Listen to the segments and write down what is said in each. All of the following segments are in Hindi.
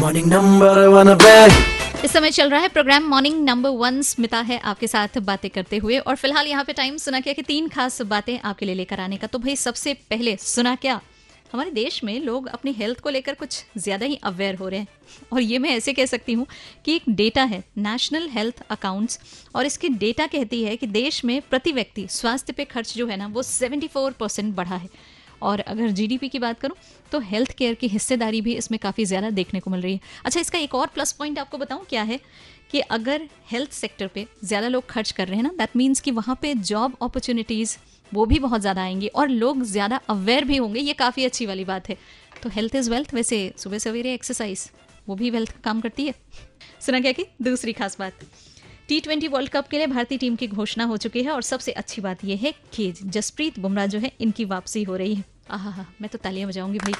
मॉर्निंग नंबर वन पे। इस समय चल रहा है programme morning number one Smita है आपके साथ बातें करते हुए। और फ़िलहाल यहाँ पे टाइम सुना क्या कि तीन खास बातें आपके लिए लेकर आने का। तो भाई सबसे पहले सुना क्या? हमारे देश में लोग अपनी हेल्थ को लेकर कुछ ज़्यादा ही अवेयर हो रहे हैं। और ये मैं ऐसे कह सकती हूँ कि एक डेटा है नेशनल हेल्थ अकाउंट्स और इसकी डेटा कहती है कि देश में प्रति व्यक्ति स्वास्थ्य पे खर्च जो है ना, वो 74 परसेंट बढ़ा है। और अगर जीडीपी की बात करूँ तो हेल्थ केयर की हिस्सेदारी भी इसमें काफ़ी ज़्यादा देखने को मिल रही है। अच्छा इसका एक और प्लस पॉइंट आपको बताऊँ क्या है? कि अगर हेल्थ सेक्टर पे ज़्यादा लोग खर्च कर रहे हैं ना दैट मीन्स कि वहाँ पे जॉब अपॉर्चुनिटीज़ वो भी बहुत ज़्यादा आएँगी और लोग ज़्यादा अवेयर भी होंगे, ये काफ़ी अच्छी वाली बात है। तो हेल्थ इज़ वेल्थ वैसे सुबह सवेरे एक्सरसाइज वो भी वेल्थ का काम करती है। सुना क्या कि दूसरी खास बात टी ट्वेंटी वर्ल्ड कप के लिए भारतीय टीम की घोषणा हो चुकी है और सबसे अच्छी बात यह है कि जसप्रीत बुमराह जो है, इनकी वापसी हो रही है। आहा, मैं तो तालियाँ बजाऊँगी भाई।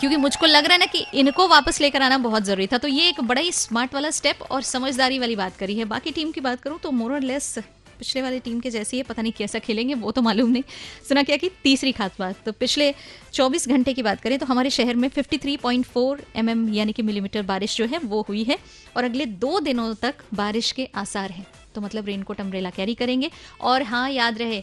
क्योंकि मुझको लग रहा है ना कि इनको वापस लेकर आना बहुत ज़रूरी था। तो ये एक बड़ा ही स्मार्ट वाला स्टेप और समझदारी वाली बात करी है। बाकी टीम की बात करूँ तो मोर और लेस पिछले वाली टीम के जैसी है पता नहीं कैसा खेलेंगे, वो तो मालूम नहीं। सुना क्या कि तीसरी खास बात तो पिछले 24 घंटे की बात करें तो हमारे शहर में 53.4 mm यानी कि मिलीमीटर बारिश जो है, वो हुई है और अगले दो दिनों तक बारिश के आसार हैं। तो मतलब रेनकोट अम्ब्रेला कैरी करेंगे। और हाँ याद रहे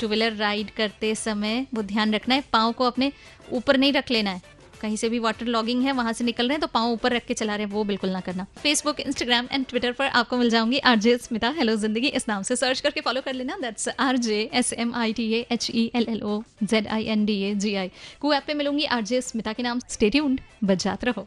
टू व्हीलर राइड करते समय वो ध्यान रखना है, पाँव को अपने ऊपर नहीं रख लेना है। कहीं से भी वाटर लॉगिंग है, वहाँ से निकल रहे हैं तो पाँव ऊपर रख के चला रहे हैं, वो बिल्कुल ना करना। फेसबुक इंस्टाग्राम एंड ट्विटर पर आपको मिल जाऊँगी आरजे स्मिता। हेलो ज़िंदगी, इस नाम से सर्च करके फॉलो कर लेना। That's R J S M I T H E L L O Z I N D A G I Koo app पे मिलूँगी आरजे स्मिता के नाम। स्टेट्यून्ड बजात रहो।